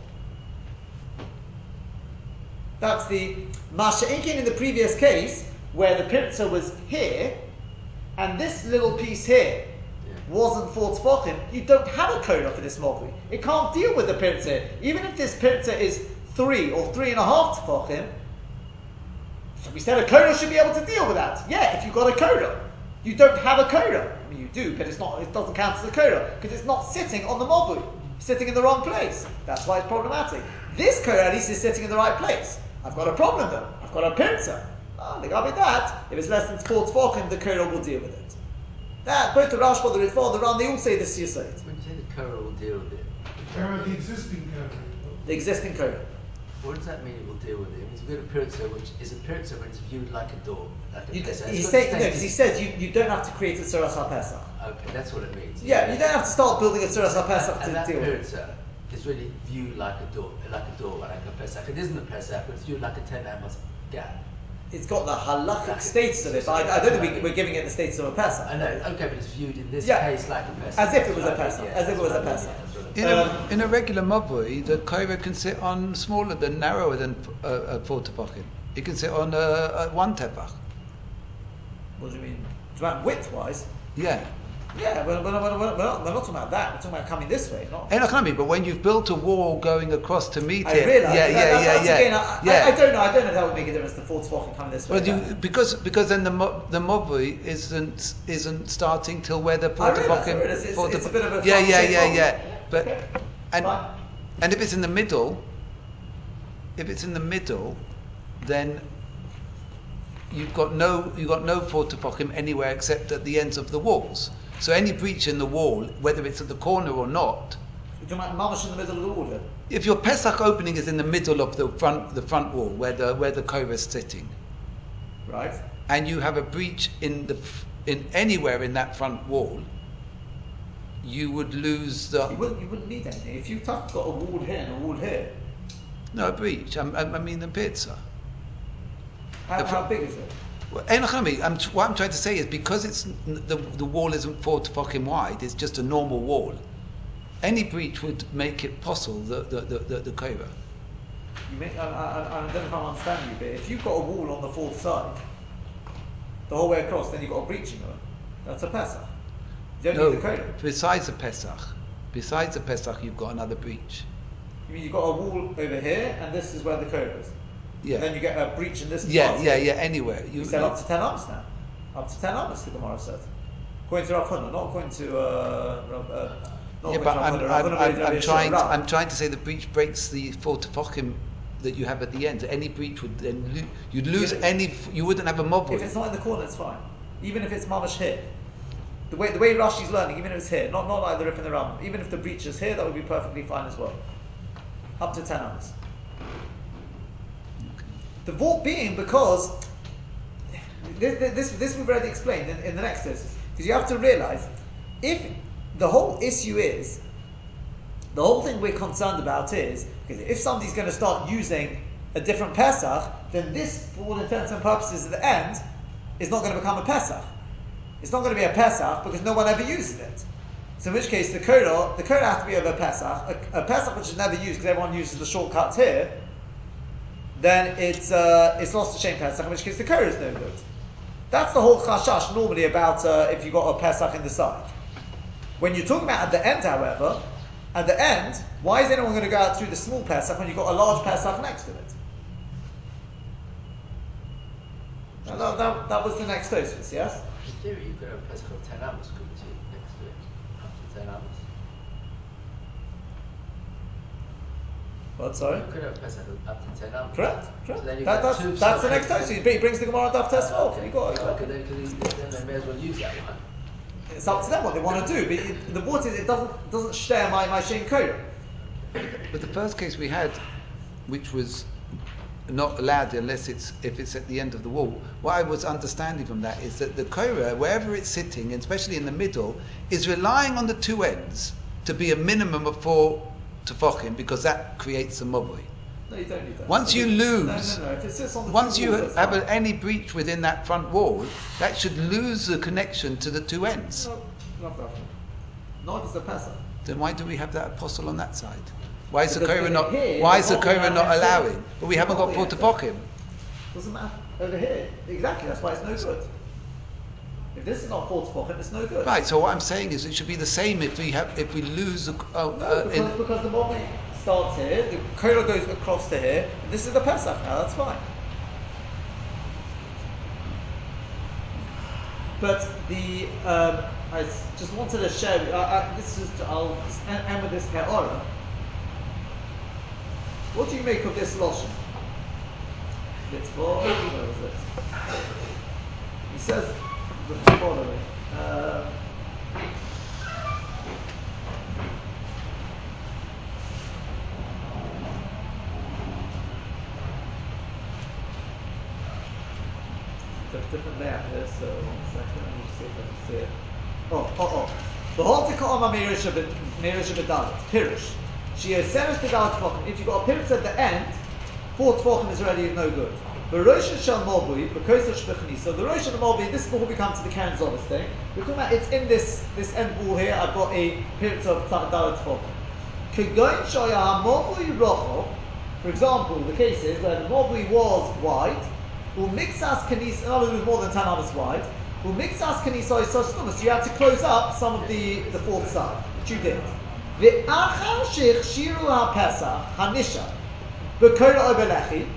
That's the Masha'inkin in the previous case, where the pirza was here, and this little piece here Yeah. wasn't for tefachim, you don't have a korah for this mobile. It can't deal with the pirza. Even if this pirza is three or three and a half tefachim, so we said a korah should be able to deal with that. Yeah, if you've got a korah. You don't have a korah. I mean, you do, but it's not. It doesn't count as a korah because it's not sitting on the mobu, sitting in the wrong place. That's why it's problematic. This korah at least is sitting in the right place. I've got a problem though. I've got a pirza. Oh, they got me that. If it's less than four tefachim, the korah will deal with it. That both the Rashba, the Ritva, the Ran, they all say this Yisait. When you say the Korah will deal with it, There the existing code. The existing korah. what does that mean it will deal with it? It means you've got a pirza, which is a pirza when it's viewed like a door. Like a You, pesach. he's It's no, the 'cause he says you, you don't have to create a Tzuras HaPesach. Okay, that's what it means. Yeah, you don't have to start building a Tzuras HaPesach and to that deal with it. Pirza is really viewed like a door, like a door, like a pesach. It isn't a pesach, but it's viewed like a ten amos gap. It's got the halachic Like- status of it, but I, I don't think we, we're giving it the status of a Pesach. I know, okay, but it's viewed in this Yeah. case like a pesach. As if it was a Right, pesach, yeah, as if it was what a I mean, pesach. yeah, that's what In a, Um, in a regular mobui, the korah can sit on smaller than, narrower than uh, uh, four tefachim. It can sit on uh, uh, one tefach. What do you mean? It's about width-wise. Yeah. Yeah, we're, we're, we're, we're, not, we're not talking about that. We're talking about coming this way, not. And I can but when you've built a wall going across to meet I it, realise. yeah, that, yeah, that's, yeah, yeah, Again, I, yeah. I, I don't know. I don't know if that would make a difference. The fourth tefachim coming this way. Well, you, because because then the mo- the mobui isn't isn't starting till where the four realise, I tefachim. It's, it's a bit of a yeah, yeah, fun-shaped yeah, yeah. But okay. and Fine. and if it's in the middle, if it's in the middle, then you've got no you've got no four anywhere except at the ends of the walls. So any breach in the wall, whether it's at the corner or not, You're talking in the middle of the water. if your Pesach opening is in the middle of the front the front wall where the where the korah is sitting, Right? and you have a breach in the in anywhere in that front wall, you would lose the. You wouldn't, you wouldn't need anything. If you've got a wall here and a wall here, no a breach. I, I, I mean the pizza. how, The how big is it? Well, I'm, what I'm trying to say is because it's the the wall isn't four to fucking wide, it's just a normal wall. Any breach would make it possible the the the, the, the. You make, I, I, I don't know if I'm understanding you, but if you've got a wall on the fourth side, the whole way across, then you've got a breach in it. That's a Pesach. You don't No, need the besides the Pesach, besides the Pesach, you've got another breach. You mean you've got a wall over here, and this is where the code is. Yeah. And then you get a breach in this. Yeah, part yeah, yeah. Anywhere. You said you- up to ten amos now. Up to ten amos, the Gemara said. According to Rav Huna, not according to uh, uh, not yeah, but I'm, Huna. I'm, I'm, I'm trying. To, I'm trying to say the breach breaks the four tefochim that you have at the end. Any breach would then lo- you'd lose Yeah. any. f- You wouldn't have a mob. If it's not in the corner, it's fine. Even if it's mamash here. The way the way Rashi's learning, even if it's here, not not like the Rif in the Ran, even if the breach is here, that would be perfectly fine as well. Up to ten hours. The vault being because this, this, this we've already explained in, in the next verses. Because you have to realize if the whole issue is the whole thing we're concerned about is because if somebody's going to start using a different Pesach, then this, for all intents and purposes, at the end, is not going to become a Pesach. It's not going to be a Pesach because no one ever uses it. So in which case, the Korah, the Korah has to be over a Pesach. A, a Pesach which is never used because everyone uses the shortcuts here, then it's uh, it's lost to Shem Pesach. In which case, the Korah is no good. That's the whole chashash normally about uh, if you got a Pesach in the side. When you're talking about at the end, however, at the end, why is anyone going to go out through the small Pesach when you've got a large Pesach next to it? That, that, was the next Tosfos, yes? In theory, you could have Pesach of 10 amos, couldn't you, next to it? To 10 amos. What, sorry? You could have a Pesach of up to 10 amos. Correct, So correct. then you That, that's, two that's the next sockets Tosfos. and- He brings the Gemara Daf Test Oh, off. okay. You got it. Oh, okay, then, 'cause you- then they may as well use that one. It's up to them what they want to do. But it, the water, it doesn't doesn't share my, my Shem Korah. But the first case we had, which was not allowed unless it's if it's at the end of the wall. What I was understanding from that is that the Korah, wherever it's sitting, and especially in the middle, is relying on the two ends to be a minimum of four tefochim because that creates a mobile. No, you don't need that. Once you lose- no, no. If it on the Once you walls, have a, any breach within that front wall, that should lose the connection to the two ends. No, not that if it's a Pesach. Then why do we have that apostle on that side? Why is the Because Korah not? here, Why is the Korah not allowing? But we haven't got the tefochim. Doesn't matter. Over here. Exactly, that's why it's no good. If this is not four Tefachim, it's no good. Right. So what I'm saying is it should be the same if we have if we lose. Oh, No, uh, because, in, because the Mobi starts here, the Korah goes across to here, and this is the Pesach now, that's fine. But the, um, I just wanted to share, I, I, this is, I'll end, end with this He'ora. What do you make of this Lashon? Ritva, where is it? He says the following. Um, It's a different layout here, so one second, let me see if I can see it. Oh, oh, oh. Ka'ama Meirish Bedalit, Pirish. She is Seres Bedalit Tfochem. If you've got a Pirish at the end, four Tfochem is already no good. But Rosh Shal Mobui, because of Shbechani. So the Rosh Shal Mobui, this is before we come to the Keren Zovis thing. We're talking about, it's in this, this end wall here, I've got a Pirish of Dalit Tfochem. Kegoin Shoya Mobui Rochov, for example, the cases where the Mobui was wide, us, Kanis, in other words, more than 10 hours wide. Umixas Kanisoi Sostumas, so you had to close up some of the, the fourth side, which you did. The Achar Shich Shiru HaPesach, Hanisha, Bekora Obelechi,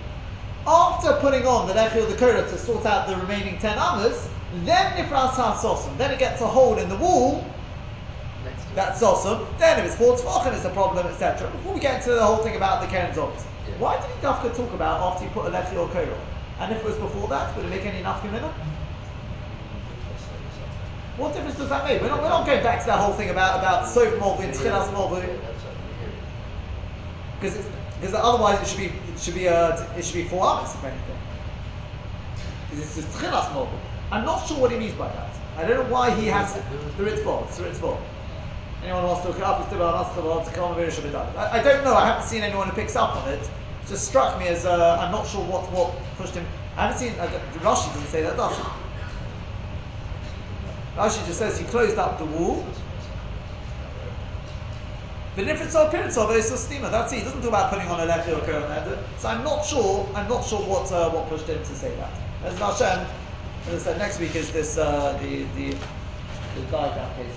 after putting on the Lechi or the Korah to sort out the remaining 10 hours, then Nifras HaSosim, then it gets a hole in the wall, Next to it. that's awesome. Then if it's four tzvachim, it's a problem, etc. Before we get into the whole thing about the Keren Zovis, Yeah. why did he Dafka talk about after you put a lechi or korah? And if it was before that, would it make any nafka minna? What difference does that make? We're not, we're not going back to that whole thing about about soap mold and tchilas mold Yeah, that's what I'm hearing. Because otherwise it should be it should be uh, it should be four hours if anything. Because it's tchilas mold. I'm not sure what he means by that. I don't know why he has the Ritva. It's the Ritva. Anyone wants to look it up? It's. I I don't know. I haven't seen anyone who picks up on it. It just struck me as uh, I'm not sure what what pushed him. I haven't seen. Uh, Rashi doesn't say that, does he? Rashi just says he closed up the wall. The difference of appearance of is steamer. That's it. He doesn't talk about putting on a lechi or curl there. So I'm not sure. I'm not sure what uh, what pushed him to say that. As Hashem, as I said, next week is this uh, the the the diagram case.